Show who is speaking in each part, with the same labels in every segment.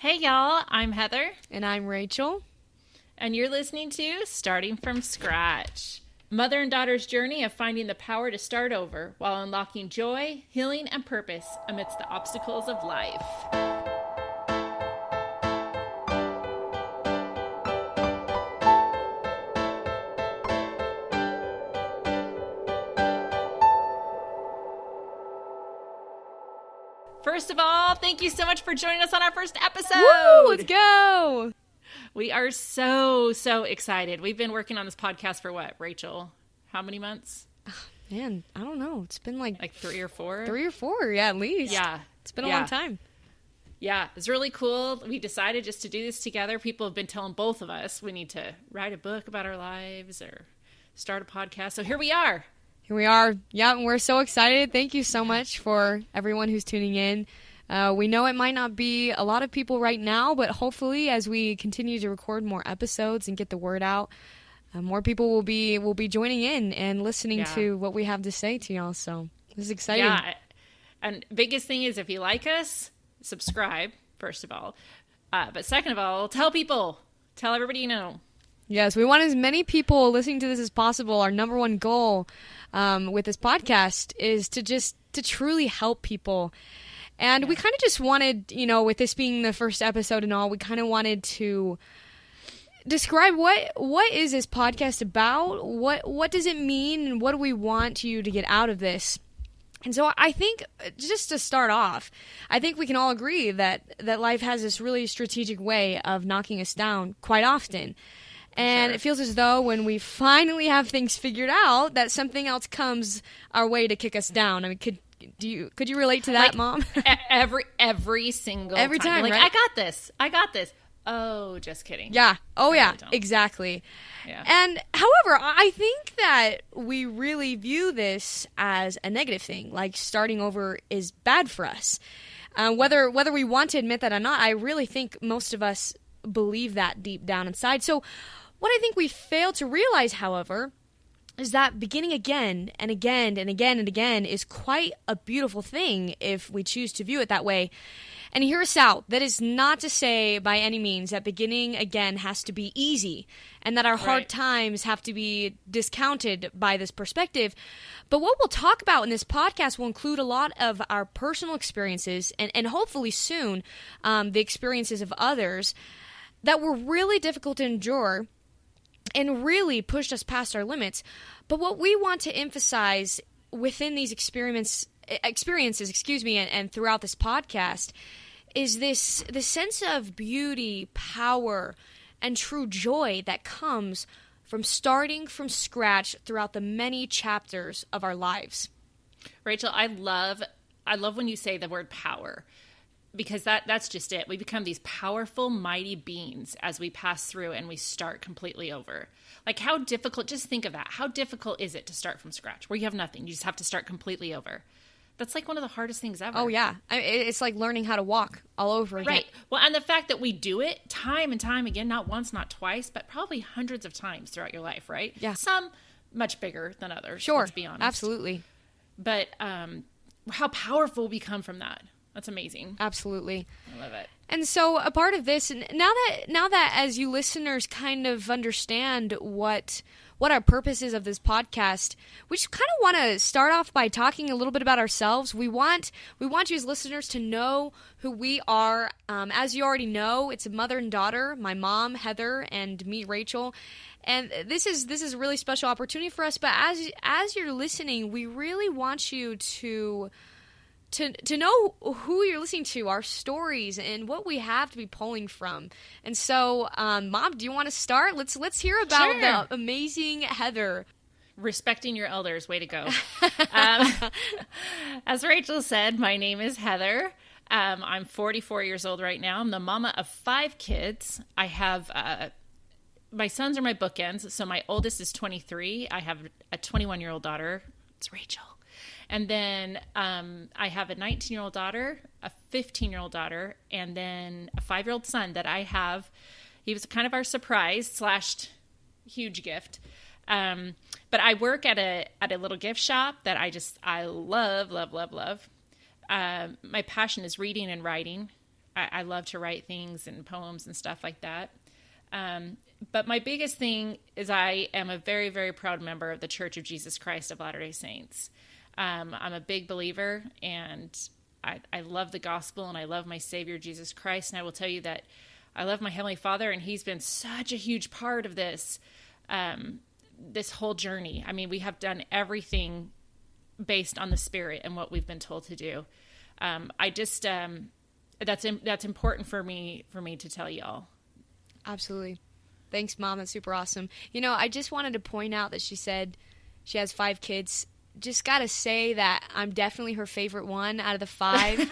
Speaker 1: Hey, y'all, I'm Heather,
Speaker 2: And I'm Rachel.
Speaker 1: and you're listening to Starting from Scratch. Mother and daughter's journey of finding the power to start over while unlocking joy, healing, and purpose amidst the obstacles of life. First of all, thank you so much for joining us on our first episode.
Speaker 2: Woo, let's go.
Speaker 1: We are so, so excited. We've been working on this podcast for what, Rachel? How many months?
Speaker 2: Man, I don't know. It's been like,
Speaker 1: Like three or four?
Speaker 2: three or four, yeah, at least.
Speaker 1: Yeah.
Speaker 2: It's been a
Speaker 1: Yeah.
Speaker 2: long time.
Speaker 1: Yeah, it's really cool. We decided just to do this together. People have been telling both of us we need to write a book about our lives or start a podcast. So here we are.
Speaker 2: Here we are. Yeah, and we're so excited. Thank you so much for everyone who's tuning in. Uh, we know it might not be a lot of people right now, but hopefully, as we continue to record more episodes and get the word out, uh, more people will be will be joining in and listening
Speaker 1: Yeah.
Speaker 2: to what we have to say to y'all. So this is exciting.
Speaker 1: Yeah. And biggest thing is if you like us, subscribe, first of all. Uh, but second of all, tell people. Tell everybody you know.
Speaker 2: Yes, we want as many people listening to this as possible. Our number one goal um, with this podcast is to just to truly help people. And we kind of just wanted, you know, with this being the first episode and all, we kind of wanted to describe what what is this podcast about? What what does it mean and what do we want you to get out of this? And so I think just to start off, I think we can all agree that that life has this really strategic way of knocking us down quite often. And
Speaker 1: Sure.
Speaker 2: it feels as though when we finally have things figured out, that something else comes our way to kick us down. I mean, could do you could you relate to that,
Speaker 1: Like,
Speaker 2: mom?
Speaker 1: Every every single
Speaker 2: Every
Speaker 1: time.
Speaker 2: time,
Speaker 1: like
Speaker 2: right?
Speaker 1: I got this. I got this. Oh, just kidding.
Speaker 2: yeah. Oh
Speaker 1: I
Speaker 2: yeah.
Speaker 1: really
Speaker 2: exactly.
Speaker 1: Yeah.
Speaker 2: And however, I think that we really view this as a negative thing. Like starting over is bad for us. Uh, whether whether we want to admit that or not, I really think most of us believe that deep down inside. So, what I think we fail to realize, however, is that beginning again and again and again and again is quite a beautiful thing if we choose to view it that way. And hear us out. That is not to say by any means that beginning again has to be easy and that our hard times have to be discounted by this perspective. But what we'll talk about in this podcast will include a lot of our personal experiences and, and hopefully soon um, the experiences of others that were really difficult to endure and really pushed us past our limits. But what we want to emphasize within these experiments experiences, excuse me, and, and throughout this podcast is this the sense of beauty, power, and true joy that comes from starting from scratch throughout the many chapters of our lives.
Speaker 1: Rachel, I love I love when you say the word power because that that's just it. We become these powerful, mighty beings as we pass through and we start completely over. Like how difficult just think of that. How difficult is it to start from scratch where you have nothing? You just have to start completely over. That's like one of the hardest things ever.
Speaker 2: Oh yeah, I, it- it's like learning how to walk all over again.
Speaker 1: Right. Well, and the fact that we do it time and time again, not once, not twice, but probably hundreds of times throughout your life, right?
Speaker 2: Yeah.
Speaker 1: Some much bigger than others.
Speaker 2: Sure.
Speaker 1: Let's be honest.
Speaker 2: Absolutely.
Speaker 1: But um, how powerful we come from that. That's amazing.
Speaker 2: Absolutely.
Speaker 1: I love it.
Speaker 2: And so a part of this and now that now that as you listeners kind of understand what what our purpose is of this podcast, we just kind of want to start off by talking a little bit about ourselves. We want we want you as listeners to know who we are. Um, as you already know, it's a mother and daughter, my mom Heather and me Rachel. And this is this is a really special opportunity for us. But as as you're listening, we really want you to to to know who you're listening to, our stories, and what we have to be pulling from. And so, um, Mom, do you want to start? Let's let's hear about
Speaker 1: Sure.
Speaker 2: the amazing Heather.
Speaker 1: Respecting your elders, way to go. um, as Rachel said, my name is Heather. Um, I'm 44 years old right now. I'm the mama of five kids. I have uh, my sons are my bookends. So my oldest is 23. I have a 21 year old daughter. It's Rachel. And then um, I have a 19 year old daughter, a 15 year old daughter, and then a five year old son that I have. He was kind of our surprise slash huge gift. Um, but I work at a at a little gift shop that I just I love love love love. Um, my passion is reading and writing. I, I love to write things and poems and stuff like that. Um, but my biggest thing is I am a very, very proud member of the Church of Jesus Christ of Latter day Saints. Um, I'm a big believer and I, I love the gospel and I love my Savior Jesus Christ. And I will tell you that I love my Heavenly Father, and He's been such a huge part of this um, this whole journey. I mean, we have done everything based on the Spirit and what we've been told to do. Um, I just um, that's that's important for me for me to tell y'all.
Speaker 2: Absolutely. Thanks, Mom. That's super awesome. You know, I just wanted to point out that she said she has five kids. Just got to say that I'm definitely her favorite one out of the five.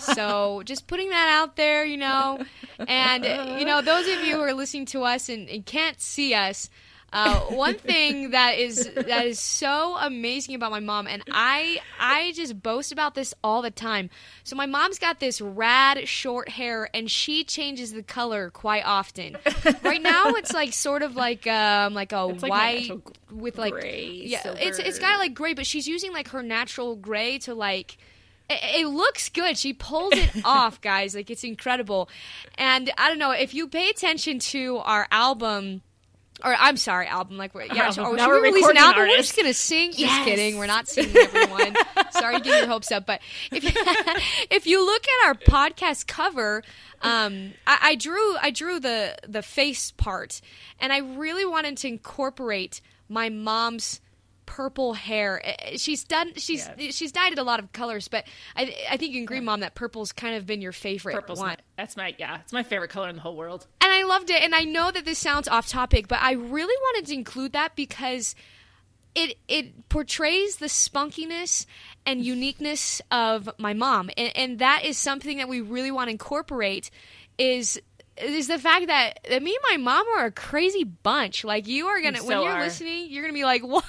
Speaker 2: so just putting that out there, you know. And, you know, those of you who are listening to us and, and can't see us, uh, one thing that is that is so amazing about my mom, and I I just boast about this all the time. So my mom's got this rad short hair, and she changes the color quite often. right now, it's like sort of like um like a
Speaker 1: like
Speaker 2: white with like
Speaker 1: gray,
Speaker 2: yeah,
Speaker 1: silver.
Speaker 2: it's it's got like gray, but she's using like her natural gray to like. It, it looks good. She pulls it off, guys. Like it's incredible. And I don't know if you pay attention to our album or I'm sorry, album. Like we're yeah, or
Speaker 1: Now
Speaker 2: should
Speaker 1: we're
Speaker 2: we release an album? We're just gonna sing. Just kidding. We're not singing, everyone. sorry to get your hopes up, but if you, if you look at our podcast cover, um, I, I drew I drew the the face part, and I really wanted to incorporate my mom's purple hair. Eh, She's done. She's
Speaker 1: Yeah.
Speaker 2: she's dyed it a lot of colors, but I I think you agree, mom, that purple's kind of been your favorite
Speaker 1: Purple's
Speaker 2: one.
Speaker 1: my, that's my yeah, it's my favorite color in the whole world.
Speaker 2: And I loved it. And I know that this sounds off topic, but I really wanted to include that because it it portrays the spunkiness and uniqueness of my mom, and, and that is something that we really want to incorporate. Is is the fact that, that me and my mom are a crazy bunch. Like you are gonna
Speaker 1: We
Speaker 2: when you're
Speaker 1: are.
Speaker 2: listening, you're gonna be like, what?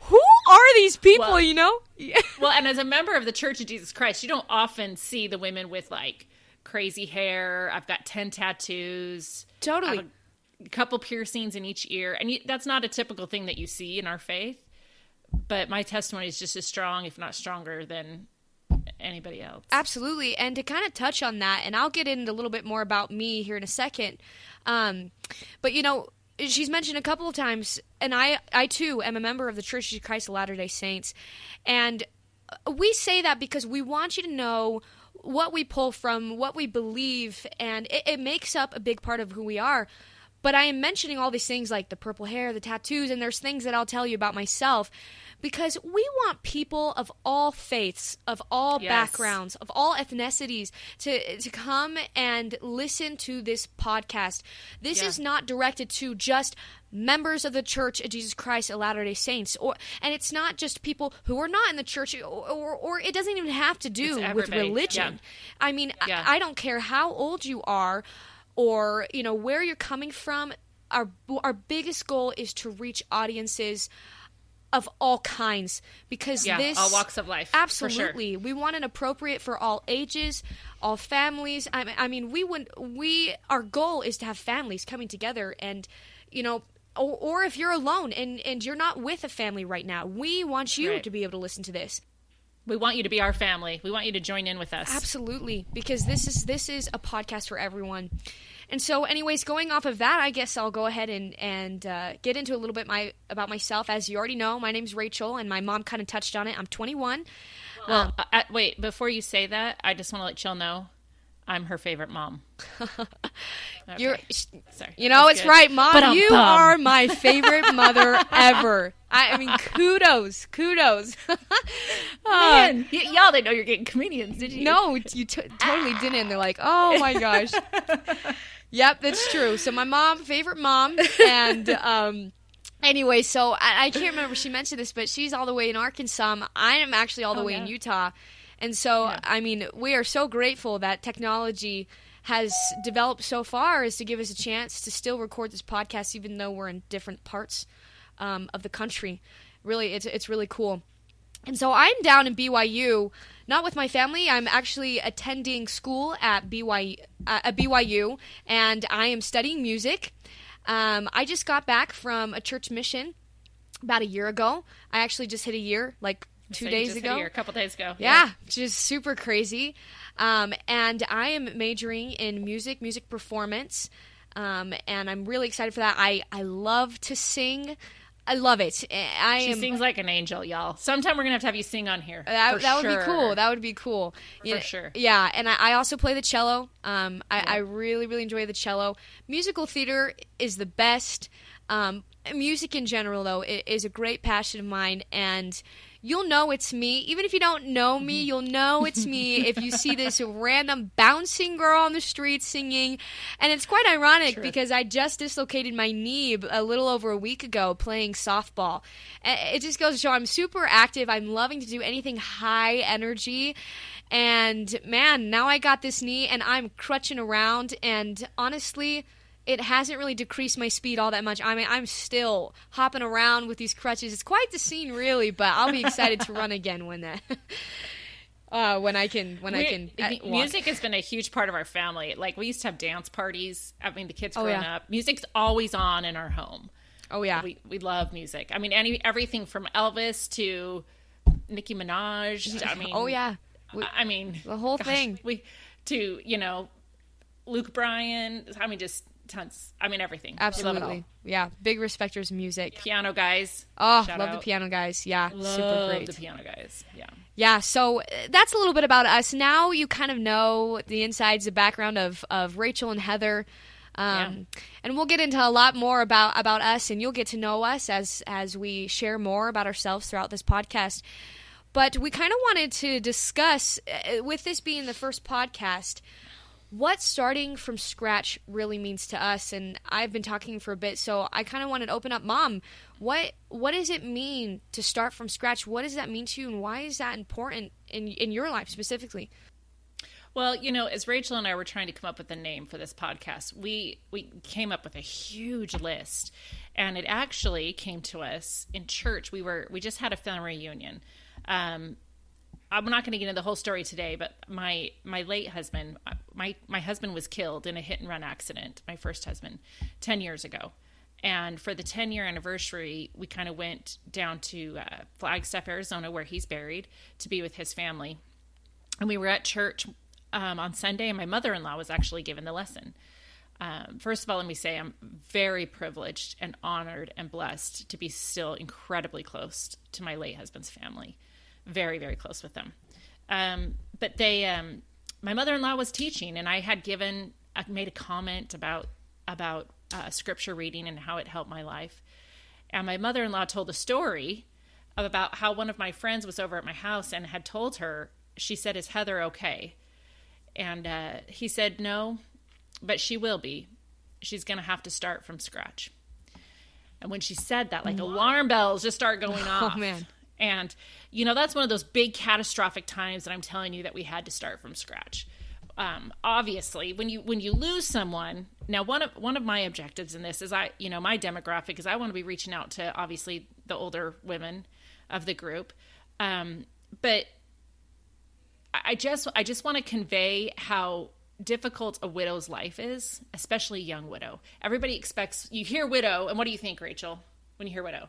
Speaker 2: Who are these people?
Speaker 1: Well-
Speaker 2: you know?
Speaker 1: Well, and as a member of the Church of Jesus Christ, you don't often see the women with like crazy hair. I've got 10 tattoos.
Speaker 2: Totally.
Speaker 1: a couple piercings in each ear. And you, that's not a typical thing that you see in our faith. But my testimony is just as strong, if not stronger, than anybody else.
Speaker 2: Absolutely. And to kind of touch on that, and I'll get into a little bit more about me here in a second. Um, but, you know, she's mentioned a couple of times, and I, I too am a member of the Church of Christ of Latter day Saints. And uh, we say that because we want you to know what we pull from, what we believe, and it, it makes up a big part of who we are. But I am mentioning all these things like the purple hair, the tattoos, and there's things that I'll tell you about myself because we want people of all faiths, of all
Speaker 1: Yes.
Speaker 2: backgrounds, of all ethnicities to to come and listen to this podcast. This
Speaker 1: Yeah.
Speaker 2: is not directed to just members of the Church of Jesus Christ of Latter-day Saints or and it's not just people who are not in the church or or, or it doesn't even have to do with religion.
Speaker 1: Yeah.
Speaker 2: I mean, I-
Speaker 1: Yeah.
Speaker 2: I, don't care how old you are or, you know, where you're coming from. Our our biggest goal is to reach audiences of all kinds because
Speaker 1: Yeah,
Speaker 2: this
Speaker 1: all walks of life, for sure.
Speaker 2: Absolutely, we want it appropriate for all ages, all families. I, I mean, we would we our goal is to have families coming together, and you know, or, or if you're alone and and you're not with a family right now, we want you
Speaker 1: Right.
Speaker 2: to be able to listen to this.
Speaker 1: We want you to be our family. We want you to join in with us.
Speaker 2: Absolutely, because this is this is a podcast for everyone. And so, anyways, going off of that, I guess I'll go ahead and and uh, get into a little bit my about myself. As you already know, my name's Rachel, and my mom kind of touched on it. I'm 21.
Speaker 1: Well, uh, uh, wait, before you say that, I just want to let y'all know I'm her favorite mom. Okay.
Speaker 2: You're,
Speaker 1: Sorry.
Speaker 2: you know,
Speaker 1: That's
Speaker 2: it's
Speaker 1: good.
Speaker 2: right, mom.
Speaker 1: Ba-dum,
Speaker 2: You
Speaker 1: bum.
Speaker 2: are my favorite mother ever. I, I mean, kudos, kudos. Uh,
Speaker 1: Man, y- y'all didn't know you're getting comedians, did you?
Speaker 2: No, you t- totally didn't. And they're like, oh my gosh. Yep, that's true. So my mom, favorite mom, and um, anyway, so I, I can't remember she mentioned this, but she's all the way in Arkansas. I am actually all the
Speaker 1: Oh,
Speaker 2: way in. Utah, and so
Speaker 1: Yeah.
Speaker 2: I mean, we are so grateful that technology has developed so far as to give us a chance to still record this podcast, even though we're in different parts um, of the country. Really, it's it's really cool. And so I'm down in BYU, not with my family. I'm actually attending school at BYU, uh, at BYU, and I am studying music. Um, I just got back from a church mission about a year ago. I actually just hit a year, like two
Speaker 1: So
Speaker 2: days ago.
Speaker 1: a couple days ago.
Speaker 2: Yeah, just super crazy. Um, and I am majoring in music, music performance, um, and I'm really excited for that. I I love to sing. I love it. I
Speaker 1: She
Speaker 2: am.
Speaker 1: sings like an angel, y'all. Sometime we're gonna have to have you sing on here.
Speaker 2: that, that would be cool. That would be cool. You
Speaker 1: For sure.
Speaker 2: Yeah, and I, I also play the cello. Um, I, I really, really enjoy the cello. Musical theater is the best. Um, music in general, though, is a great passion of mine, and you'll know it's me. Even if you don't know me,
Speaker 1: Mm-hmm.
Speaker 2: you'll know it's me if you see this random bouncing girl on the street singing. And it's quite ironic
Speaker 1: True.
Speaker 2: because I just dislocated my knee a little over a week ago playing softball. It just goes to show I'm super active. I'm loving to do anything high energy. And man, now I got this knee and I'm crutching around. And honestly, it hasn't really decreased my speed all that much. I mean, I'm still hopping around with these crutches. It's quite the scene, really. But I'll be excited to run again when that, uh, when I can, when I can. uh,
Speaker 1: music has been a huge part of our family. Like we used to have dance parties. I mean, the kids
Speaker 2: Oh,
Speaker 1: growing
Speaker 2: yeah.
Speaker 1: up, music's always on in our home.
Speaker 2: Oh yeah,
Speaker 1: We we love music. I mean, any everything from Elvis to Nicki Minaj. I mean,
Speaker 2: oh yeah. We-
Speaker 1: I I mean,
Speaker 2: The whole
Speaker 1: gosh,
Speaker 2: thing.
Speaker 1: We to you know, Luke Bryan. I mean, just tons. I mean, everything. We love it all.
Speaker 2: Absolutely. Yeah. Big respecters music.
Speaker 1: Piano guys.
Speaker 2: Oh,
Speaker 1: Shout
Speaker 2: love the piano guys. Yeah.
Speaker 1: Love
Speaker 2: super great.
Speaker 1: the piano guys. Yeah.
Speaker 2: Yeah, so uh, that's a little bit about us. Now you kind of know the insides, the background of, of Rachel and Heather. Um, And we'll get into a lot more about, about us, and you'll get to know us as, as we share more about ourselves throughout this podcast. But we kind of wanted to discuss, uh, with this being the first podcast, what starting from scratch really means to us and I've been talking for a bit so I kind of wanted to open up mom what what does it mean to start from scratch what does that mean to you and why is that important in in your life specifically
Speaker 1: Well, you know, as Rachel and I were trying to come up with a name for this podcast, we we came up with a huge list, and it actually came to us in church. We were we just had a family reunion. Um, I'm not going to get into the whole story today, but my my late husband, my my husband was killed in a hit and run accident. My first husband, ten years ago, and for the ten year anniversary, we kind of went down to uh, Flagstaff, Arizona, where he's buried, to be with his family and we were at church um, on Sunday, and my mother in law was actually given the lesson. Um, first of all, let me say I'm very privileged and honored and blessed to be still incredibly close to my late husband's family. Very, very close with them. Um, but they, um, my mother in law was teaching, and I had given, I made a comment about about uh, scripture reading and how it helped my life. And my mother in law told a story about how one of my friends was over at my house and had told her, she said, Is Heather okay? And uh, he said, No, but she will be. She's going to have to start from scratch. And when she said that, like alarm bells just start going off.
Speaker 2: Oh, man.
Speaker 1: And, you know, that's one of those big catastrophic times that I'm telling you that we had to start from scratch. Um, obviously, when you when you lose someone, now one of one of my objectives in this is I, you know, my demographic is I want to be reaching out to obviously the older women of the group, um, but I just I just want to convey how difficult a widow's life is, especially young widow. Everybody expects you hear widow, and what do you think, Rachel, when you hear widow?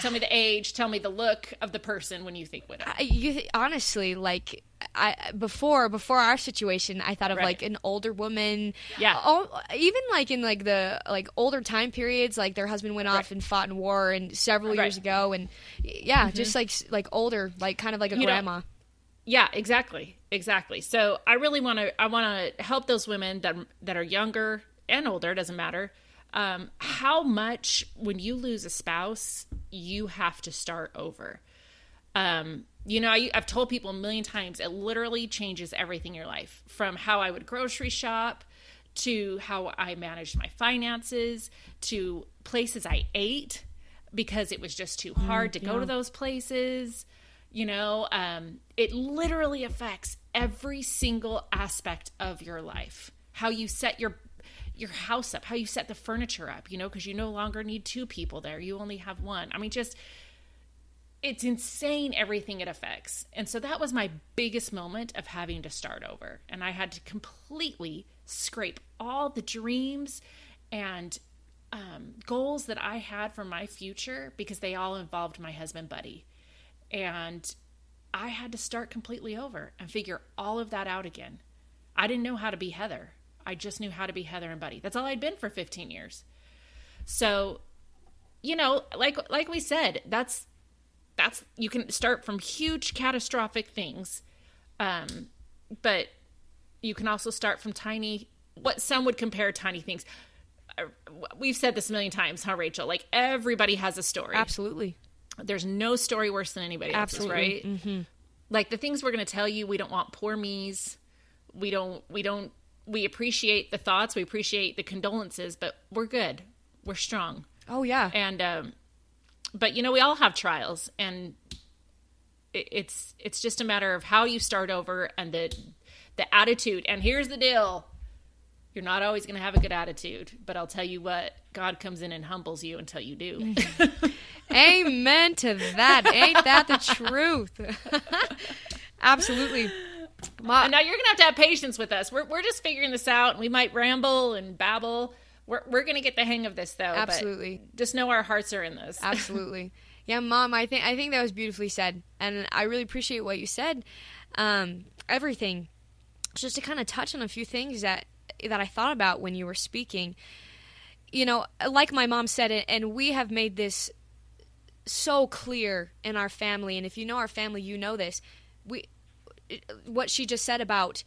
Speaker 1: Tell me the age. Tell me the look of the person when you think widow.
Speaker 2: I, you honestly like I before before our situation I thought of
Speaker 1: Right.
Speaker 2: like an older woman
Speaker 1: Yeah.
Speaker 2: oh, even like in like the like older time periods like their husband went off
Speaker 1: Right.
Speaker 2: and fought in war and several
Speaker 1: Right. Mm-hmm.
Speaker 2: years ago and yeah just like like older like kind of like a
Speaker 1: You know,
Speaker 2: grandma
Speaker 1: Yeah, exactly, exactly. So I really want to I want to help those women that that are younger and older doesn't matter. Um, how much when you lose a spouse, you have to start over. Um, you know, I, I've told people a million times it literally changes everything in your life from how I would grocery shop to how I managed my finances to places I ate because it was just too hard to go to those places. You know, um, it literally affects every single aspect of your life. How you set your your house up, how you set the furniture up, you know, because you no longer need two people there. You only have one. I mean, just it's insane everything it affects. And so that was my biggest moment of having to start over. And I had to completely scrape all the dreams and um, goals that I had for my future because they all involved my husband, Buddy. And I had to start completely over and figure all of that out again. I didn't know how to be Heather. I just knew how to be Heather and Buddy. That's all I'd been for 15 years. So, you know, like like we said, that's that's you can start from huge catastrophic things. Um, but you can also start from tiny what some would compare tiny things. Uh, We've said this a million times, huh, Rachel? Like everybody has a story.
Speaker 2: Absolutely.
Speaker 1: There's no story worse than anybody else's,
Speaker 2: Absolutely.
Speaker 1: right?
Speaker 2: Mm-hmm.
Speaker 1: Like the things we're going to tell you, we don't want poor me's. We don't. We don't. We appreciate the thoughts. We appreciate the condolences, but we're good. We're strong.
Speaker 2: Oh yeah.
Speaker 1: And um, but you know, we all have trials, and it, it's it's just a matter of how you start over and the the attitude. And here's the deal: you're not always going to have a good attitude, but I'll tell you what, God comes in and humbles you until you do.
Speaker 2: Amen to that. Ain't that the truth? Absolutely.
Speaker 1: And now you're gonna have to have patience with us. We're we're just figuring this out, and we might ramble and babble. We're we're gonna get the hang of this, though. but
Speaker 2: Absolutely.
Speaker 1: just know our hearts are in this.
Speaker 2: Absolutely. Yeah, mom, I think I think that was beautifully said. And I really appreciate what you said. Um, everything. Just to kind of touch on a few things that that I thought about when you were speaking. You know, like my mom said it and we have made this so clear in our family and if you know our family, you know this. We what she just said about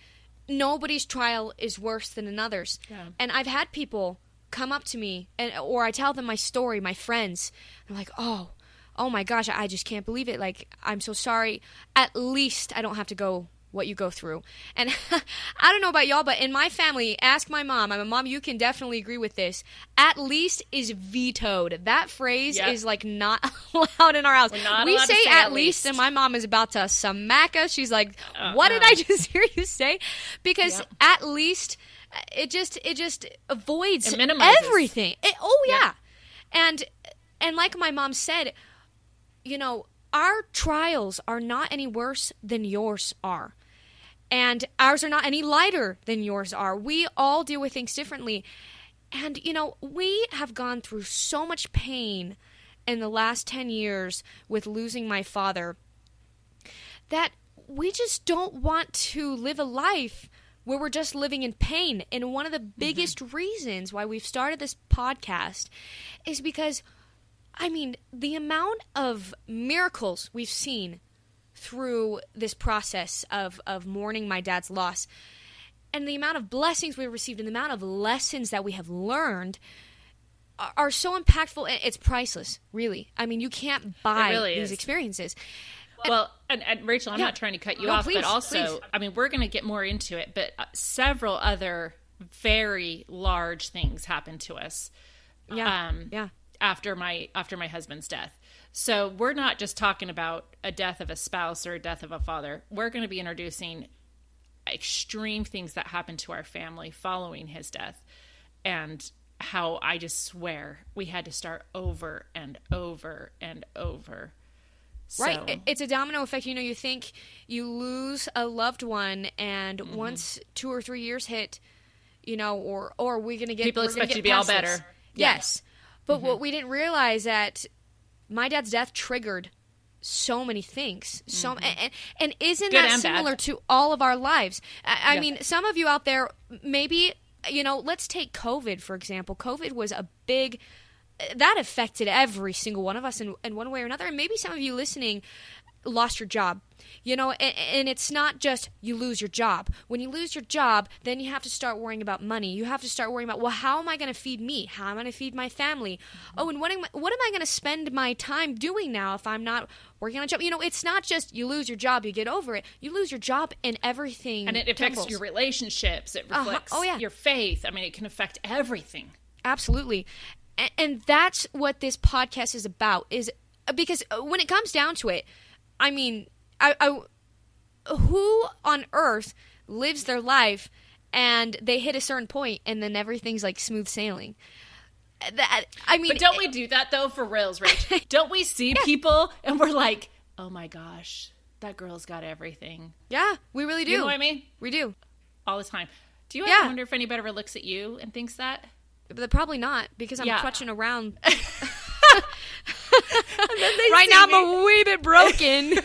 Speaker 2: nobody's trial is worse than another's.
Speaker 1: Yeah.
Speaker 2: And I've had people come up to me and or I tell them my story, my friends. I'm like, "Oh, oh my gosh, I just can't believe it. Like, I'm so sorry. At least I don't have to go what you go through." And I don't know about y'all, but in my family, ask my mom. I'm a mom, you can definitely agree with this. At least is vetoed. That phrase
Speaker 1: Yep.
Speaker 2: is like not allowed in our house. We say,
Speaker 1: say
Speaker 2: at
Speaker 1: at
Speaker 2: least,
Speaker 1: least.
Speaker 2: and my mom is about to smack us. She's like, uh-uh. "What did I just hear you say?" Because
Speaker 1: Yep.
Speaker 2: at least it just it just avoids
Speaker 1: It
Speaker 2: everything. It- oh yeah, and and like my mom said, you know, our trials are not any worse than yours are. And ours are not any lighter than yours are. We all deal with things differently. And, you know, we have gone through so much pain in the last 10 years with losing my father that we just don't want to live a life where we're just living in pain. And one of the mm-hmm. biggest reasons why we've started this podcast is because, I mean, the amount of miracles we've seen through this process of, of mourning my dad's loss and the amount of blessings we've received and the amount of lessons that we have learned are, are so impactful. It's priceless, really. I mean, you can't buy
Speaker 1: really
Speaker 2: these
Speaker 1: is.
Speaker 2: experiences.
Speaker 1: Well, and, and Rachel, I'm
Speaker 2: Yeah.
Speaker 1: not trying to cut you
Speaker 2: No,
Speaker 1: off,
Speaker 2: please,
Speaker 1: but also,
Speaker 2: please.
Speaker 1: I mean, we're going to get more into it, but uh, several other very large things happened to us.
Speaker 2: Yeah,
Speaker 1: Um,
Speaker 2: yeah.
Speaker 1: After my after my husband's death, so we're not just talking about a death of a spouse or a death of a father. We're going to be introducing extreme things that happened to our family following his death, and how I just swear we had to start over and over and over.
Speaker 2: Right.
Speaker 1: So-
Speaker 2: It- It's a domino effect. You know, you think you lose a loved one, and
Speaker 1: Mm-hmm.
Speaker 2: once two or three years hit, you know, or or we're gonna get
Speaker 1: People
Speaker 2: we're gonna
Speaker 1: expect
Speaker 2: get
Speaker 1: you to be all better. Mm-hmm.
Speaker 2: Yes, but what we didn't realize that my dad's death triggered so many things. So and, and, and isn't
Speaker 1: Mm-hmm. Good
Speaker 2: that
Speaker 1: and bad.
Speaker 2: similar to all of our lives? I, I
Speaker 1: Yeah.
Speaker 2: mean, some of you out there, maybe you know. Let's take COVID for example. COVID was a big that affected every single one of us in, in one way or another. And maybe some of you listening lost your job. You know, and, and it's not just you lose your job. When you lose your job, then you have to start worrying about money. You have to start worrying about, well, how am I going to feed me? How am I going to feed my family? Oh, and what am, what am I going to spend my time doing now if I'm not working on a job? You know, it's not just you lose your job, you get over it. You lose your job and everything.
Speaker 1: and it affects
Speaker 2: tumbles.
Speaker 1: your relationships. It
Speaker 2: Uh-huh.
Speaker 1: reflects
Speaker 2: Oh, yeah.
Speaker 1: your faith. I mean, it can affect everything.
Speaker 2: Absolutely. And, and that's what this podcast is about is because when it comes down to it, I mean, I, I who on earth lives their life and they hit a certain point and then everything's like smooth sailing? That I mean,
Speaker 1: But don't we do that though for reals, Rach? don't we see people and we're like, oh my gosh, that girl's got everything.
Speaker 2: Yeah, we really do.
Speaker 1: You know what I mean?
Speaker 2: We do.
Speaker 1: All the time. Do you
Speaker 2: Yeah.
Speaker 1: ever wonder if anybody ever looks at you and thinks that?
Speaker 2: But probably not because I'm
Speaker 1: Yeah.
Speaker 2: clutching around. Right now, I'm a wee bit broken.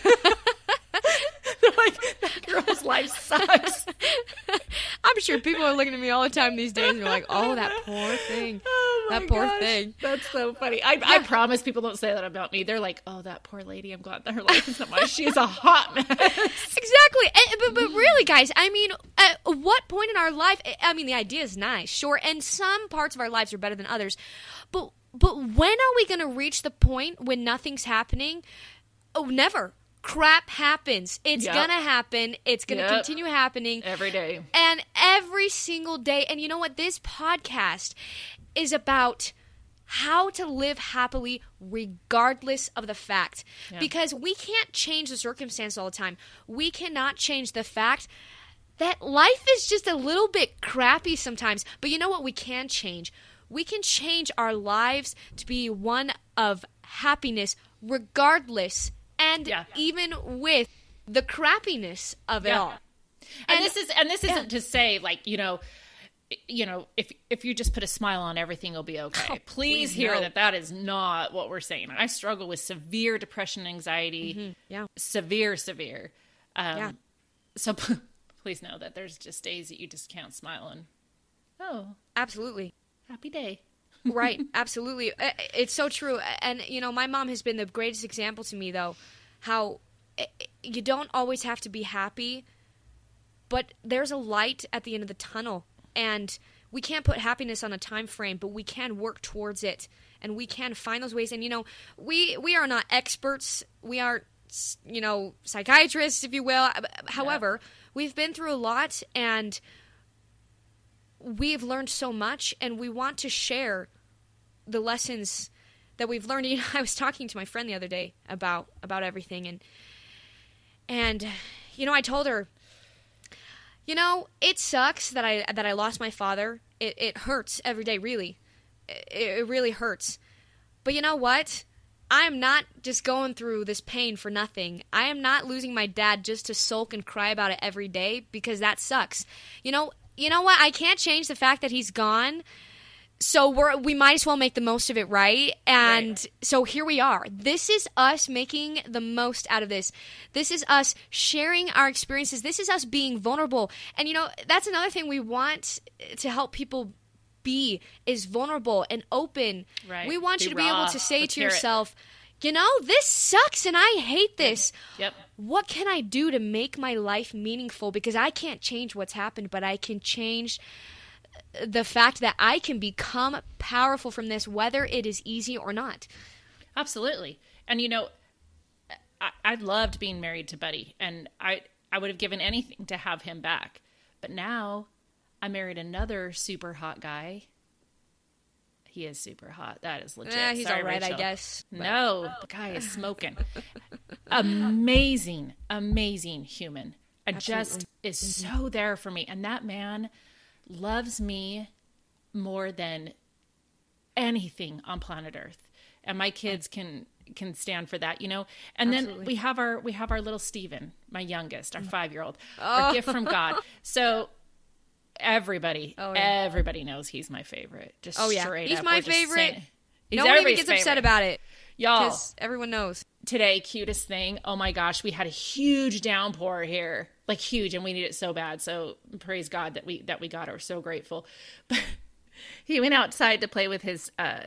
Speaker 1: they're like, that girl's life sucks.
Speaker 2: I'm sure people are looking at me all the time these days and they're like, "Oh, that poor thing."
Speaker 1: Oh
Speaker 2: That poor
Speaker 1: gosh,
Speaker 2: thing.
Speaker 1: That's so funny. I, I promise people don't say that about me. They're like, oh, that poor lady. I'm glad that her life is not mine. She is a hot mess.
Speaker 2: Exactly. And, but, but really, guys, I mean, at what point in our life? Eh, I mean, the idea is nice, sure, and some parts of our lives are better than others. But but when are we going to reach the point when nothing's happening? Oh, never. Crap happens. It's
Speaker 1: Yep.
Speaker 2: gonna happen. It's gonna
Speaker 1: Yep.
Speaker 2: continue happening.
Speaker 1: Every day.
Speaker 2: And every single day. And you know what? This podcast is about how to live happily regardless of the fact.
Speaker 1: Yeah.
Speaker 2: Because we can't change the circumstance all the time. We cannot change the fact that life is just a little bit crappy sometimes. But you know what? We can change. We can change our lives to be one of happiness regardless and
Speaker 1: Yeah.
Speaker 2: even with the crappiness of it
Speaker 1: Yeah.
Speaker 2: all.
Speaker 1: And,
Speaker 2: And-
Speaker 1: this is and this isn't to say like you know you know if if you just put a smile on everything will be okay
Speaker 2: Oh,
Speaker 1: please,
Speaker 2: please,
Speaker 1: hear
Speaker 2: no.
Speaker 1: that that is not what we're saying i struggle with severe depression and anxiety
Speaker 2: Yeah.
Speaker 1: severe severe um
Speaker 2: Yeah.
Speaker 1: so please know that there's just days that you just can't smile and oh
Speaker 2: Absolutely.
Speaker 1: Happy day.
Speaker 2: Right. Absolutely. It's so true. And you know my mom has been the greatest example to me though how uh, you don't always have to be happy but there's a light at the end of the tunnel and we can't put happiness on a time frame but we can work towards it and we can find those ways. And you know we we are not experts. We aren't you know psychiatrists if you will. However we've been through a lot and we've learned so much and we want to share the lessons that we've learned. You know, I was talking to my friend the other day about about everything and and you know, I told her you know, it sucks that I that I lost my father. It it hurts every day, really. It, it really hurts. But you know what? I'm not just going through this pain for nothing. I am not losing my dad just to sulk and cry about it every day because that sucks. You know, you know what? I can't change the fact that he's gone. So we're we might as well make the most of it, right? And
Speaker 1: Right.
Speaker 2: so here we are. This is us making the most out of this. This is us sharing our experiences. This is us being vulnerable. And you know, that's another thing we want to help people be is vulnerable and open.
Speaker 1: Right.
Speaker 2: We want
Speaker 1: Be
Speaker 2: you to be able to say
Speaker 1: Let's
Speaker 2: to
Speaker 1: yourself, it.
Speaker 2: You know, this sucks and I hate this.
Speaker 1: yep
Speaker 2: What can I do to make my life meaningful? Because I can't change what's happened, but I can change uh, the fact that I can become powerful from this, whether it is easy or not.
Speaker 1: Absolutely. And you know, I, I loved being married to Buddy, and I I would have given anything to have him back. But now I married another super hot guy. He is super hot. That is legit.
Speaker 2: Eh, he's
Speaker 1: Sorry,
Speaker 2: all right, I guess.
Speaker 1: No, the guy is smoking. amazing, amazing human. And just is so there for me. And that man loves me more than anything on planet Earth. And my kids can can stand for that, you know. And then we have our we have our little Steven, my youngest,
Speaker 2: Mm.
Speaker 1: our five year old,
Speaker 2: Oh.
Speaker 1: our gift from God. So everybody,
Speaker 2: Oh, yeah.
Speaker 1: everybody knows he's my favorite. Just
Speaker 2: Oh, yeah. He's
Speaker 1: up.
Speaker 2: my favorite.
Speaker 1: He's
Speaker 2: no one even gets upset about it
Speaker 1: y'all
Speaker 2: because everyone knows.
Speaker 1: today cutest thing oh my gosh we had a huge downpour here like huge and we need it so bad so praise god that we that we got it we're so grateful but he went outside to play with his uh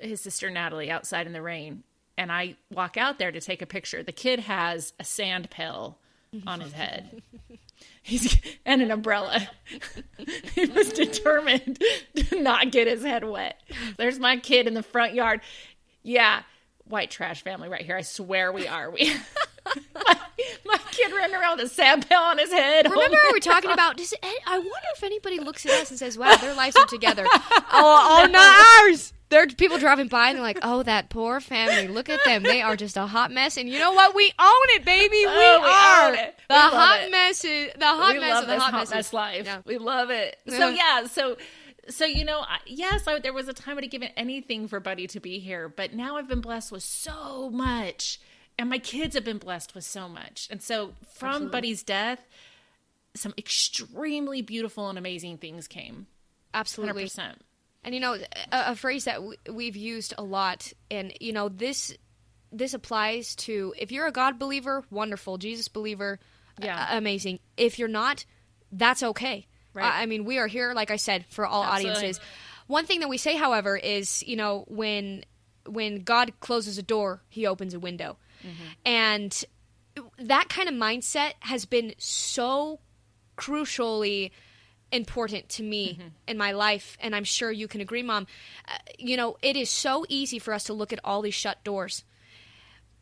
Speaker 1: his sister natalie outside in the rain and i walk out there to take a picture the kid has a sand pill on his head he's and an umbrella. He was determined to not get his head wet. There's my kid in the front yard. Yeah white trash family right here. I swear we are. We my, my kid running around with a sand pail on his head.
Speaker 2: Oh Remember, we were talking about. Does I wonder if anybody looks at us and says, "Wow, their lives are together." oh, oh, not ours. There are people driving by and they're like, "Oh, that poor family. Look at them. They are just a hot mess." And you know what? We own it, baby. We
Speaker 1: Oh, we
Speaker 2: are
Speaker 1: own it.
Speaker 2: the hot
Speaker 1: it.
Speaker 2: mess. Is, the hot
Speaker 1: we
Speaker 2: mess
Speaker 1: love
Speaker 2: of the
Speaker 1: this
Speaker 2: hot,
Speaker 1: hot mess life.
Speaker 2: Yeah.
Speaker 1: We love it. So
Speaker 2: Yeah.
Speaker 1: so so you know, yes, I, there was a time I would have given anything for Buddy to be here, but now I've been blessed with so much, and my kids have been blessed with so much, and so from Buddy's death, some extremely beautiful and amazing things came.
Speaker 2: Absolutely.
Speaker 1: percent.
Speaker 2: And you know, a, a phrase that w- we've used a lot, and you know, this this applies to if you're a God believer, wonderful. Jesus believer,
Speaker 1: Yeah.
Speaker 2: a- amazing. If you're not, that's okay.
Speaker 1: Right.
Speaker 2: I, I mean, we are here, like I said, for all
Speaker 1: Absolutely.
Speaker 2: audiences. One thing that we say, however, is you know when when God closes a door, He opens a window, mm-hmm. and that kind of mindset has been so crucially important to me in my life and i'm sure you can agree mom. Uh, you know it is so easy for us to look at all these shut doors.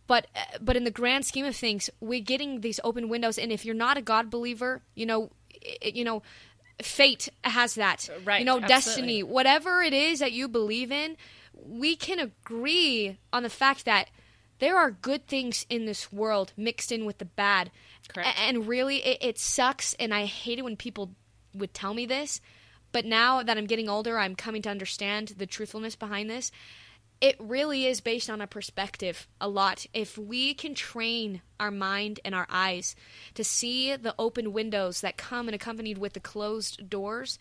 Speaker 2: But uh, but in the grand scheme of things we're getting these open windows and if you're not a god believer you know i you know fate has that.
Speaker 1: Right,
Speaker 2: you know
Speaker 1: absolutely.
Speaker 2: destiny whatever it is that you believe in we can agree on the fact that there are good things in this world mixed in with the bad.
Speaker 1: Correct.
Speaker 2: A- and really it, it sucks and i hate it when people would tell me this but now that i'm getting older i'm coming to understand the truthfulness behind this it really is based on a perspective a lot. If we can train our mind and our eyes to see the open windows that come and accompanied with the closed doors,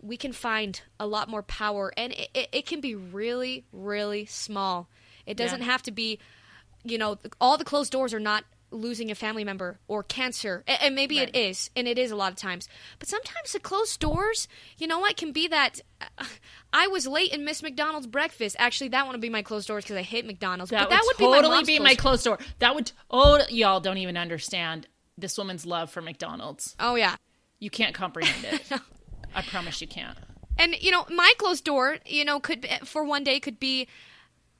Speaker 2: we can find a lot more power. And it, it, it can be really, really small. It doesn't
Speaker 1: Yeah.
Speaker 2: have to be, you know, all the closed doors are not losing a family member or cancer. And maybe it
Speaker 1: Right.
Speaker 2: is, and it is a lot of times. But sometimes the closed doors, you know what, can be that uh, I was late and missed McDonald's breakfast. Actually, that wouldn't be my closed doors because I hate McDonald's.
Speaker 1: That,
Speaker 2: but that
Speaker 1: would,
Speaker 2: would, be
Speaker 1: totally
Speaker 2: my
Speaker 1: be my
Speaker 2: closed-
Speaker 1: closed door. That would. Oh, y'all don't even understand this woman's love for McDonald's.
Speaker 2: Oh yeah.
Speaker 1: You can't comprehend it. I promise you can't.
Speaker 2: And you know, my closed door, you know, could be, for one day could be,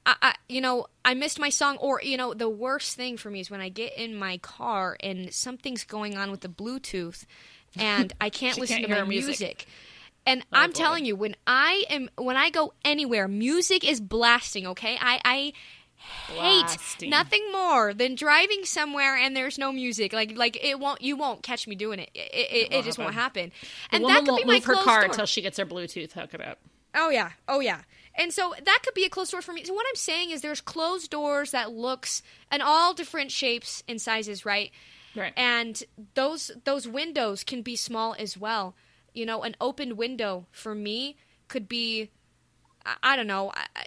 Speaker 2: I, I, you know, I missed my song, or you know, the worst thing for me is when I get in my car and something's going on with the Bluetooth, and I can't listen
Speaker 1: can't
Speaker 2: to my
Speaker 1: music.
Speaker 2: music. And oh, I'm
Speaker 1: boy.
Speaker 2: telling you, when I am, when I go anywhere, music is blasting. Okay, I, I hate
Speaker 1: Blasting.
Speaker 2: nothing more than driving somewhere and there's no music. Like, like it won't, you won't catch me doing it. It, it, it
Speaker 1: won't
Speaker 2: just won't
Speaker 1: happen.
Speaker 2: happen.
Speaker 1: The
Speaker 2: and that could
Speaker 1: won't
Speaker 2: be my
Speaker 1: move her car
Speaker 2: door.
Speaker 1: until she gets her Bluetooth hooked up.
Speaker 2: Oh yeah, oh yeah. And so that could be a closed door for me. So what I'm saying is there's closed doors that looks and all different shapes and sizes, right?
Speaker 1: Right.
Speaker 2: And those those windows can be small as well. You know, an open window for me could be I, I don't know, I,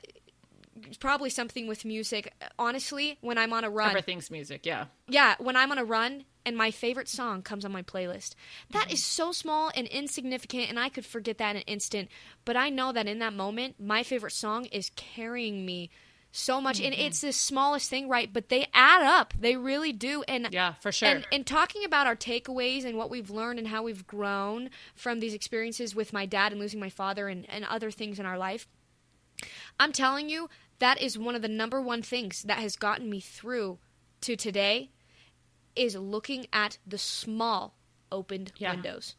Speaker 2: probably something with music. Honestly, when I'm on a run,
Speaker 1: Everything's music. Yeah.
Speaker 2: yeah, when I'm on a run and my favorite song comes on my playlist. that is so small and insignificant and I could forget that in an instant, but I know that in that moment my favorite song is carrying me so much and mm-hmm. it's the smallest thing, right? But they add up. They really do and
Speaker 1: Yeah, for sure.
Speaker 2: and, and talking about our takeaways and what we've learned and how we've grown from these experiences with my dad and losing my father and, and other things in our life, I'm telling you, that is one of the number one things that has gotten me through to today is looking at the small opened
Speaker 1: Yeah.
Speaker 2: windows.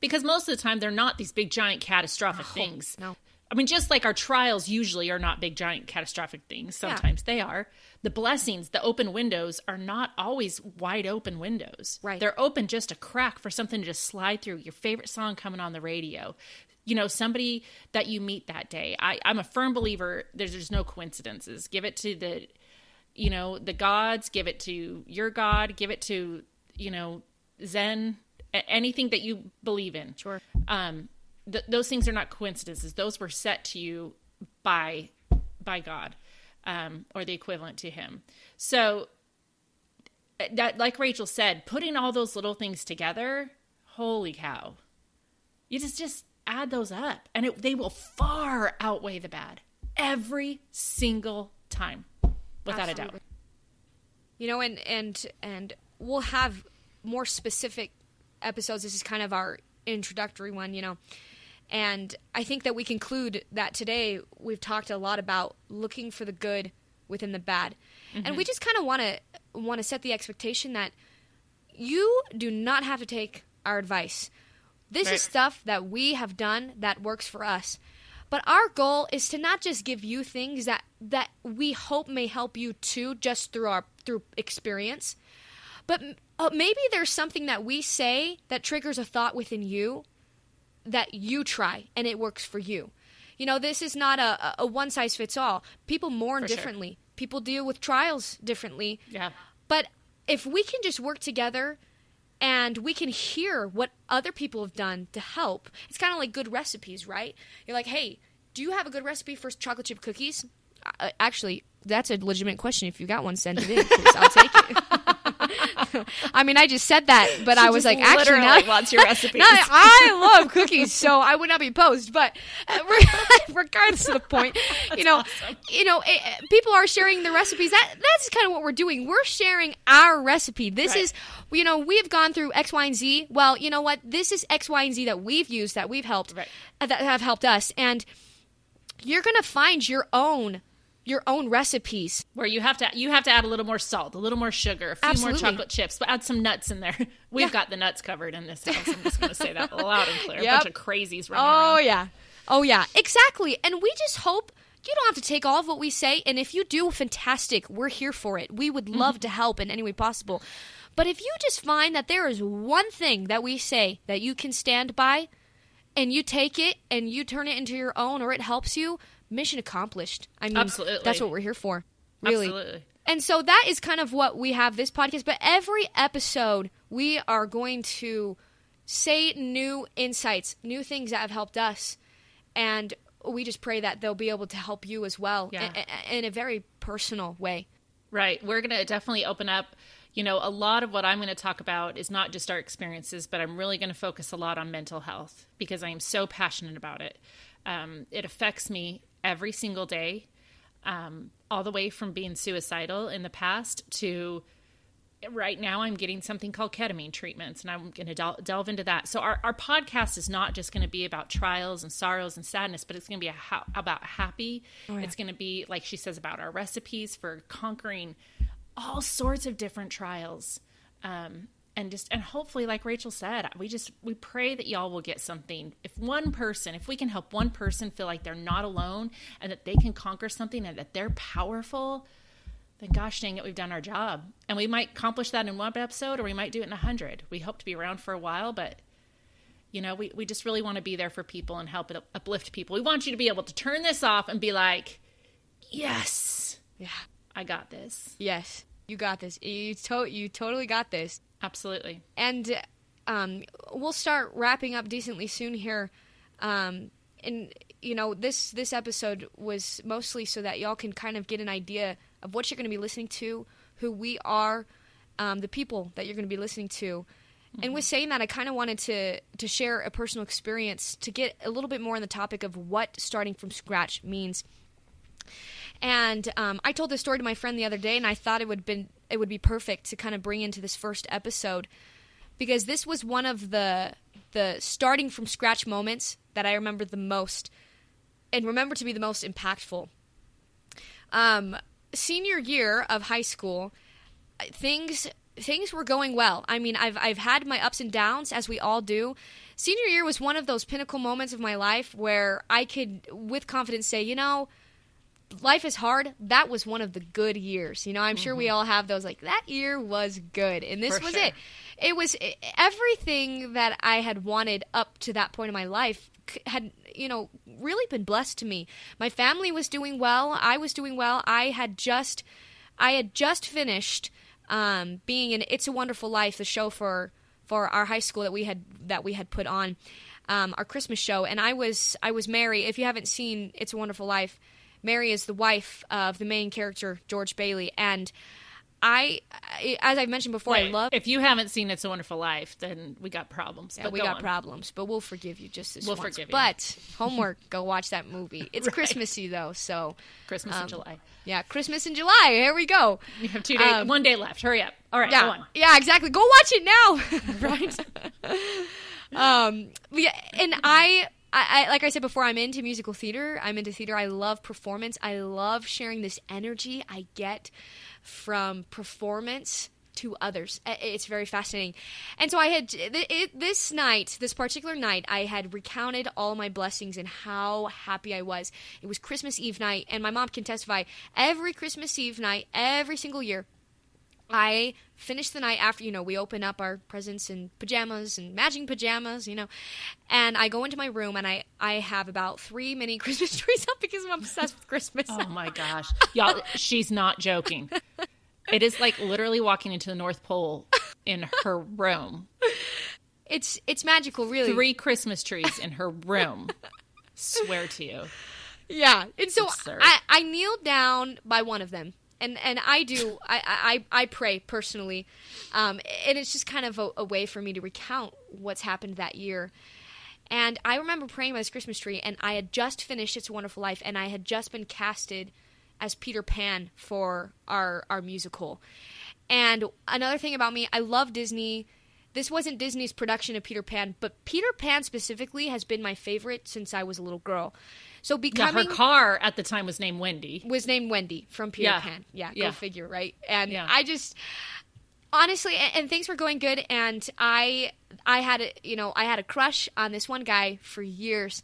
Speaker 1: because most of the time they're not these big giant catastrophic things.
Speaker 2: no.
Speaker 1: I mean, just like our trials usually are not big giant catastrophic things. Sometimes they are. The blessings, the open windows, are not always wide open windows.
Speaker 2: Right.
Speaker 1: They're open just a crack for something to just slide through. Your favorite song coming on the radio. You know, somebody that you meet that day. I, I'm a firm believer. There's there's no coincidences. Give it to the, you know, the gods. Give it to your God. Give it to you know Zen. Anything that you believe in
Speaker 2: Sure.
Speaker 1: um, th- those things are not coincidences. Those were set to you by by God, um, or the equivalent to Him. So uh, that, like Rachel said, putting all those little things together, holy cow! You just just add those up, and it, they will far outweigh the bad every single time, without a doubt.
Speaker 2: You know, and and and we'll have more specific episodes. This is kind of our introductory one, you know. And I think that we conclude that today we've talked a lot about looking for the good within the bad. And we mm-hmm. just kind of want to want to set the expectation that you do not have to take our advice. This
Speaker 1: Right.
Speaker 2: is stuff that we have done that works for us. But our goal is to not just give you things that that we hope may help you too just through our through experience. But uh, maybe there's something that we say that triggers a thought within you that you try and it works for you. You know, this is not a, a one size fits all. People mourn
Speaker 1: For sure.
Speaker 2: differently. People deal with trials differently.
Speaker 1: Yeah.
Speaker 2: But if we can just work together and we can hear what other people have done to help, it's kind of like good recipes, right? You're like, hey, do you have a good recipe for chocolate chip cookies? Uh, actually, that's a legitimate question. If you got one, send it in. I'll take it. I mean, I just said that, but I was like, actually, now,
Speaker 1: wants your recipes.
Speaker 2: now I love cookies, so I would not be opposed. But uh, regardless of the point, you know, you know, eh, eh, people are sharing the recipes. That that's kind of what we're doing. We're sharing our recipe. This
Speaker 1: Right.
Speaker 2: is, you know, we have gone through X, Y, and Z. Well, you know what? This is X, Y, and Z that we've used that we've helped
Speaker 1: Right.
Speaker 2: uh, that have helped us, and you're gonna find your own your own recipes.
Speaker 1: where you have to you have to add a little more salt, a little more sugar, a few
Speaker 2: Absolutely.
Speaker 1: more chocolate chips, but add some nuts in there. We've
Speaker 2: Yeah.
Speaker 1: got the nuts covered in this house. I'm just going to say that loud and clear.
Speaker 2: Yep.
Speaker 1: A bunch of crazies running
Speaker 2: Oh
Speaker 1: around.
Speaker 2: yeah. Oh yeah. Exactly. And we just hope you don't have to take all of what we say and if you do fantastic, we're here for it. We would love mm-hmm. to help in any way possible. But if you just find that there is one thing that we say that you can stand by and you take it and you turn it into your own or it helps you, mission accomplished. I mean,
Speaker 1: Absolutely.
Speaker 2: that's what we're here for. Really.
Speaker 1: Absolutely.
Speaker 2: And so that is kind of what we have this podcast. But every episode, we are going to say new insights, new things that have helped us. And we just pray that they'll be able to help you as well
Speaker 1: Yeah.
Speaker 2: in, in a very personal way.
Speaker 1: Right. We're going to definitely open up. You know, a lot of what I'm going to talk about is not just our experiences, but I'm really going to focus a lot on mental health because I am so passionate about it. Um, it affects me every single day, um, all the way from being suicidal in the past to right now I'm getting something called ketamine treatments, and I'm going to del- delve into that. So our, our podcast is not just going to be about trials and sorrows and sadness, but it's going to be a ha- about happy. It's going to be like she says about our recipes for conquering all sorts of different trials. Um, and just and hopefully like rachel said we just we pray that y'all will get something if one person if we can help one person feel like they're not alone and that they can conquer something and that they're powerful then gosh dang it, we've done our job. And we might accomplish that in one episode or we might do it in a hundred. We hope to be around for a while, but you know, we, we just really want to be there for people and help uplift people. We want you to be able to turn this off and be like, yes,
Speaker 2: Yeah.
Speaker 1: I got this.
Speaker 2: Yes. You got this. You, to- you totally got this.
Speaker 1: Absolutely.
Speaker 2: and um, we'll start wrapping up decently soon here. Um, and you know, this this episode was mostly so that y'all can kind of get an idea of what you're going to be listening to, who we are, um, the people that you're going to be listening to. And with saying that, I kind of wanted to to share a personal experience to get a little bit more on the topic of what starting from scratch means. And um, I told this story to my friend the other day, and I thought it would been it would be perfect to kind of bring into this first episode because this was one of the the starting from scratch moments that I remember the most, and remember to be the most impactful. Um, senior year of high school, things things were going well. I mean, I've I've had my ups and downs as we all do. Senior year was one of those pinnacle moments of my life where I could with confidence say, you know, life is hard. That was one of the good years. You know, I'm sure we all have those like that year was good and this
Speaker 1: For
Speaker 2: was
Speaker 1: sure.
Speaker 2: it. It was everything that I had wanted up to that point in my life c- had you know really been blessed to me. My family was doing well. I was doing well. I had just I had just finished um, being in It's a Wonderful Life, the show for for our high school that we had that we had put on um, our Christmas show, and I was I was Mary. If you haven't seen It's a Wonderful Life, Mary is the wife of the main character George Bailey, and I, as I've mentioned before, I love.
Speaker 1: If you haven't seen It's a Wonderful Life, then we got problems.
Speaker 2: Yeah,
Speaker 1: But
Speaker 2: we
Speaker 1: go
Speaker 2: got
Speaker 1: on.
Speaker 2: problems, but we'll forgive you just this
Speaker 1: We'll
Speaker 2: once.
Speaker 1: forgive you.
Speaker 2: But homework, go watch that movie. It's
Speaker 1: Right.
Speaker 2: Christmassy though, so
Speaker 1: Christmas
Speaker 2: Um,
Speaker 1: in July.
Speaker 2: yeah, Christmas in July. Here we go.
Speaker 1: You have two days,
Speaker 2: um,
Speaker 1: one day left. Hurry up. All right,
Speaker 2: yeah,
Speaker 1: go on.
Speaker 2: Yeah, exactly. Go watch it now. right. um yeah, and I, I I like I said before, I'm into musical theater. I'm into theater. I love performance. I love sharing this energy I get from performance to others. It's very fascinating. And so I had it, this night, this particular night, I had recounted all my blessings and how happy I was. It was Christmas Eve night, and my mom can testify. Every Christmas Eve night, every single year, I finished the night after, you know, we open up our presents in pajamas and matching pajamas, you know, and I go into my room and I, I have about three mini Christmas trees up because I'm obsessed with Christmas.
Speaker 1: Oh my gosh. Y'all, she's not joking. It is like literally walking into the North Pole in her room.
Speaker 2: It's it's magical, really.
Speaker 1: Three Christmas trees in her room. Swear to you.
Speaker 2: yeah. And so
Speaker 1: Absurd.
Speaker 2: I, I kneeled down by one of them. And, and I do I, I, I pray personally, um, and it's just kind of a, a way for me to recount what's happened that year. And I remember praying by this Christmas tree, and I had just finished It's a Wonderful Life, and I had just been casted as Peter Pan for our our musical. And another thing about me, I love Disney. This wasn't Disney's production of Peter Pan, but Peter Pan specifically has been my favorite since I was a little girl. So
Speaker 1: Yeah,
Speaker 2: becoming
Speaker 1: her car at the time was named Wendy.
Speaker 2: was named Wendy from Peter
Speaker 1: Yeah.
Speaker 2: Pan. Yeah,
Speaker 1: Yeah.
Speaker 2: go figure, right? And
Speaker 1: Yeah.
Speaker 2: I just honestly and, and things were going good and I I had a you know, I had a crush on this one guy for years.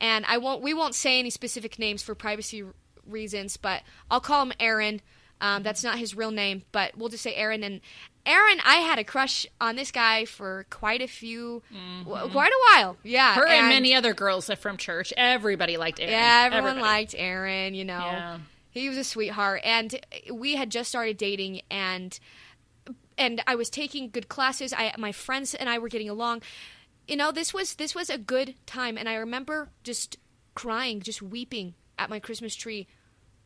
Speaker 2: And I won't we won't say any specific names for privacy reasons, but I'll call him Aaron. Um, that's not his real name, but we'll just say Aaron and Aaron, I had a crush on this guy for quite a few, w- quite a while. Yeah,
Speaker 1: Mm-hmm. Her and, many other girls from church. Everybody liked Aaron.
Speaker 2: yeah, everyone
Speaker 1: Everybody.
Speaker 2: liked Aaron, you know.
Speaker 1: Yeah.
Speaker 2: He was a sweetheart and we had just started dating and and I was taking good classes. I my friends and I were getting along. You know, this was this was a good time and I remember just crying, just weeping at my Christmas tree.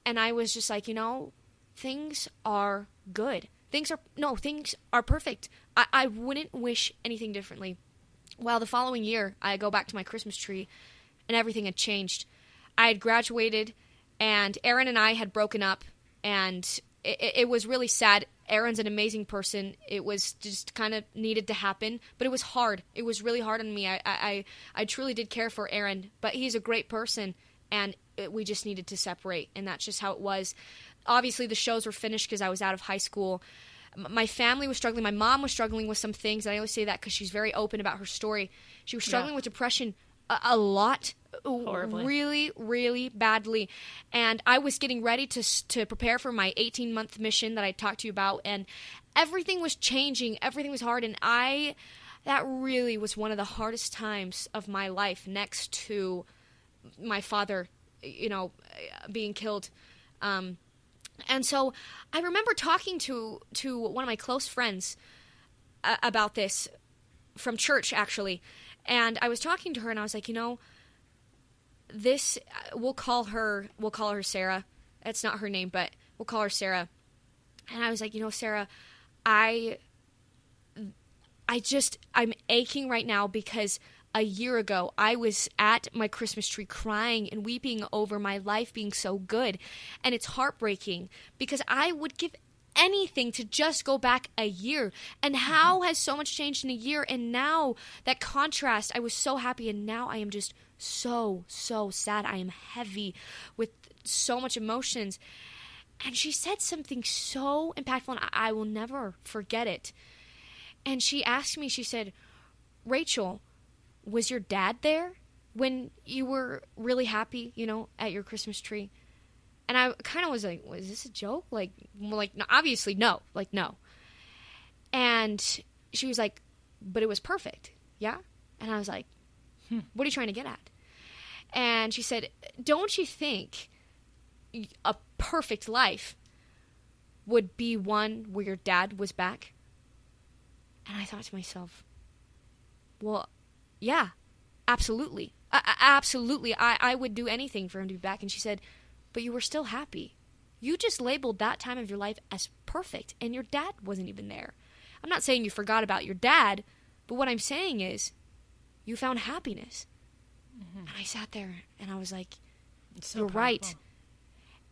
Speaker 2: And I was just like, you know, things are good. Things are no, things are perfect. I, I wouldn't wish anything differently. Well, the following year, I go back to my Christmas tree, and everything had changed. I had graduated, and Aaron and I had broken up, and it, it- was really sad. Aaron's an amazing person. It was just kind of needed to happen, but it was hard. It was really hard on me. I, I, I I truly did care for Aaron, but he's a great person, and it, we just needed to separate, and that's just how it was. Obviously, the shows were finished because I was out of high school my family was struggling. My mom was struggling with some things, and I always say that because she's very open about her story. She was struggling
Speaker 1: Yeah.
Speaker 2: with depression a, a lot, uh,
Speaker 1: Horribly.
Speaker 2: really, really badly. And I was getting ready to to prepare for my 18 month mission that I talked to you about, and everything was changing. Everything was hard, and I that really was one of the hardest times of my life, next to my father, you know, being killed. Um, and so I remember talking to to one of my close friends uh, about this from church actually. And I was talking to her and I was like, you know, this we'll call her we'll call her Sarah. That's not her name, but we'll call her Sarah. And I was like, you know, Sarah, I I just I'm aching right now because a year ago I was at my Christmas tree crying and weeping over my life being so good. And it's heartbreaking because I would give anything to just go back a year. And how mm-hmm. has so much changed in a year? And now that contrast I was so happy. And now I am just so so sad. I am heavy with so much emotions. And she said something so impactful and I, I will never forget it. And she asked me, she said, Rachel, was your dad there when you were really happy, you know, at your Christmas tree? And I kind of was like, was this a joke? Like, like, obviously, no. Like, no. And she was like, but it was perfect. Yeah? And I was like, hmm, what are you trying to get at? And she said, don't you think a perfect life would be one where your dad was back? And I thought to myself, well, yeah, absolutely. I- absolutely. I, I would do anything for him to be back. And she said, but you were still happy. You just labeled that time of your life as perfect, and your dad wasn't even there. I'm not saying you forgot about your dad, but what I'm saying is you found happiness. Mm-hmm. And I sat there and I was like,
Speaker 1: so
Speaker 2: you're right.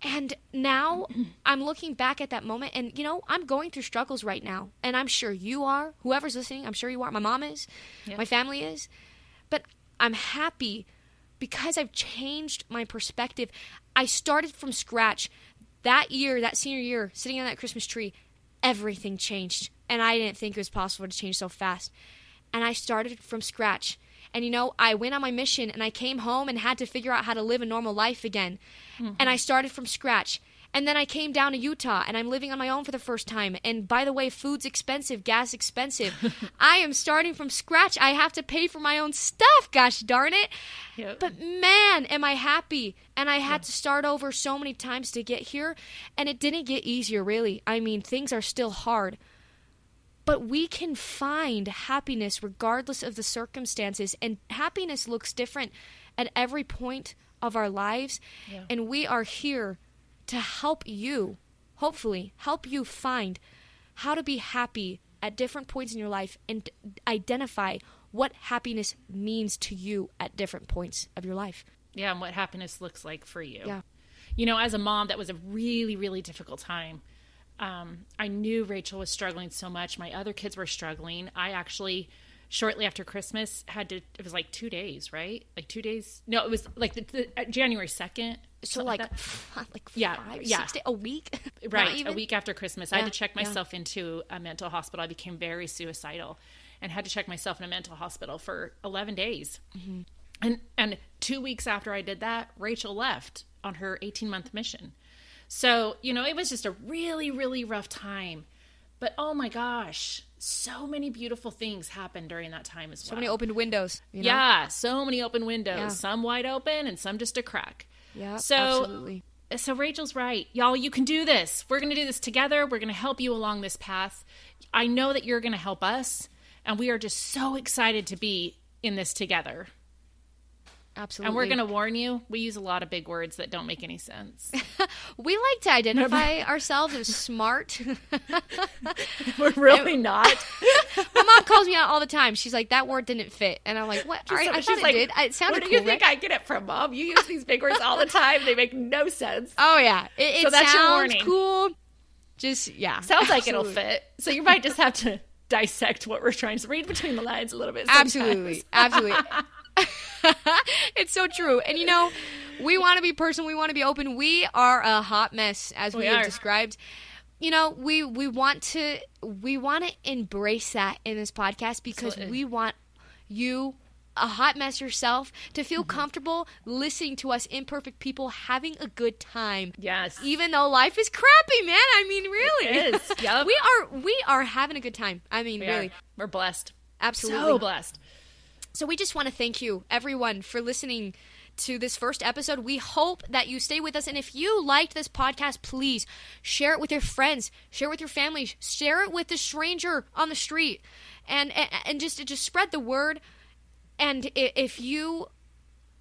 Speaker 2: And now I'm looking back at that moment, and you know, I'm going through struggles right now. And I'm sure you are. Whoever's listening, I'm sure you are. My mom is.
Speaker 1: Yeah.
Speaker 2: My family is. But I'm happy because I've changed my perspective. I started from scratch. That year, that senior year, sitting on that Christmas tree, everything changed. And I didn't think it was possible to change so fast. And I started from scratch. And you know, I went on my mission and I came home and had to figure out how to live a normal life again. And I mm-hmm. started from scratch. And then I came down to Utah and I'm living on my own for the first time. And by the way, food's expensive, gas expensive. I am starting from scratch. I have to pay for my own stuff, gosh darn it.
Speaker 1: Yep.
Speaker 2: But man, am I happy. And I had to start over so many times to get here. And it didn't get easier, really. I mean, things are still hard. But we can find happiness regardless of the circumstances. And happiness looks different at every point of our lives.
Speaker 1: Yeah.
Speaker 2: And we are here to help you, hopefully, help you find how to be happy at different points in your life and identify what happiness means to you at different points of your life.
Speaker 1: Yeah, and what happiness looks like for you.
Speaker 2: Yeah.
Speaker 1: You know, as a mom, that was a really, really difficult time. Um, I knew Rachel was struggling so much. My other kids were struggling. I actually, shortly after Christmas, had to, it was like two days, right? Like two days. No, it was like the, the, uh, January 2nd.
Speaker 2: So like, like
Speaker 1: Yeah,
Speaker 2: five,
Speaker 1: yeah.
Speaker 2: six days, a week,
Speaker 1: right a week after christmas i had to check
Speaker 2: yeah.
Speaker 1: myself into a mental hospital i became very suicidal and had to check myself in a mental hospital for 11 days
Speaker 2: Mm-hmm.
Speaker 1: and and two weeks after i did that rachel left on her 18 month mission so you know it was just a really really rough time but oh my gosh so many beautiful things happened during that time as well
Speaker 2: So many opened windows. You know?
Speaker 1: yeah so many open windows
Speaker 2: Yeah.
Speaker 1: some wide open and some just a crack
Speaker 2: Yeah.
Speaker 1: so
Speaker 2: absolutely.
Speaker 1: so Rachel's right. Y'all, you can do this. We're going to do this together. We're going to help you along this path. I know that you're going to help us, and we are just so excited to be in this together.
Speaker 2: Absolutely.
Speaker 1: And we're going to warn you, we use a lot of big words that don't make any sense.
Speaker 2: We like to identify ourselves as smart.
Speaker 1: we're really not.
Speaker 2: My mom calls me out all the time. She's like, "That word didn't fit," and I'm like, "What? All right, I
Speaker 1: She's
Speaker 2: thought it
Speaker 1: like,
Speaker 2: did. It sounded
Speaker 1: Where do you
Speaker 2: cool,
Speaker 1: think
Speaker 2: right?"
Speaker 1: I get it from, Mom? You use these big words all the time. They make no sense.
Speaker 2: Oh yeah, it, it
Speaker 1: So that's your warning.
Speaker 2: cool. Just yeah,
Speaker 1: Sounds like it'll fit. So you might just have to dissect what we're trying to read between the lines a little bit. sometimes.
Speaker 2: Absolutely, absolutely. it's so true. And you know, we want to be personal. We want to be open. We are a hot mess, as we,
Speaker 1: We
Speaker 2: have described. You know, we we want to we want to embrace that in this podcast because
Speaker 1: Absolutely.
Speaker 2: we want you a hot mess yourself to feel
Speaker 1: Mm-hmm.
Speaker 2: comfortable listening to us imperfect people having a good time
Speaker 1: Yes.
Speaker 2: even though life is crappy man i mean really
Speaker 1: It is. Yep.
Speaker 2: we are we are having a good time i mean
Speaker 1: We
Speaker 2: really
Speaker 1: are. We're blessed.
Speaker 2: absolutely
Speaker 1: So blessed.
Speaker 2: So we just want to thank you, everyone, for listening to this first episode. We hope that you stay with us. And if you liked this podcast, please share it with your friends, share it with your family, share it with the stranger on the street, and and, and just just spread the word. And if you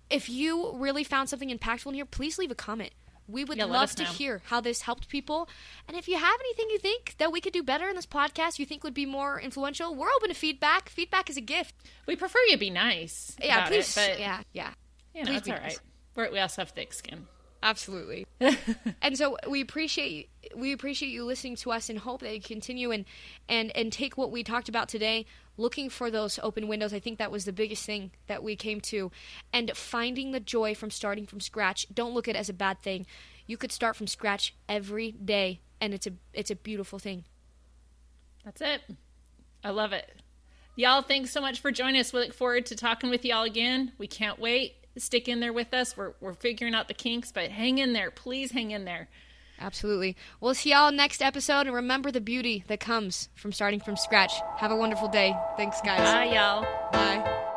Speaker 2: if you really found something impactful in here, please leave a comment. We would
Speaker 1: Yeah,
Speaker 2: love to
Speaker 1: know.
Speaker 2: hear how this helped people. And if you have anything you think that we could do better in this podcast, you think would be more influential, we're open to feedback. Feedback is a gift.
Speaker 1: We prefer you be nice.
Speaker 2: Yeah, please.
Speaker 1: It, but
Speaker 2: yeah, yeah.
Speaker 1: you know,
Speaker 2: please
Speaker 1: it's all right.
Speaker 2: nice.
Speaker 1: We're, we also have thick skin.
Speaker 2: Absolutely. and so we appreciate we appreciate you listening to us and hope that you continue and and and take what we talked about today, looking for those open windows. I think that was the biggest thing that we came to and finding the joy from starting from scratch. Don't look at it as a bad thing. You could start from scratch every day and it's a it's a beautiful thing.
Speaker 1: That's it. I love it. Y'all, thanks so much for joining us. We look forward to talking with y'all again. We can't wait. Stick in there with us. We're, we're figuring out the kinks, but hang in there. Please hang in there.
Speaker 2: Absolutely. We'll see y'all next episode and remember the beauty that comes from starting from scratch. Have a wonderful day. Thanks guys.
Speaker 1: Bye, y'all.
Speaker 2: Bye.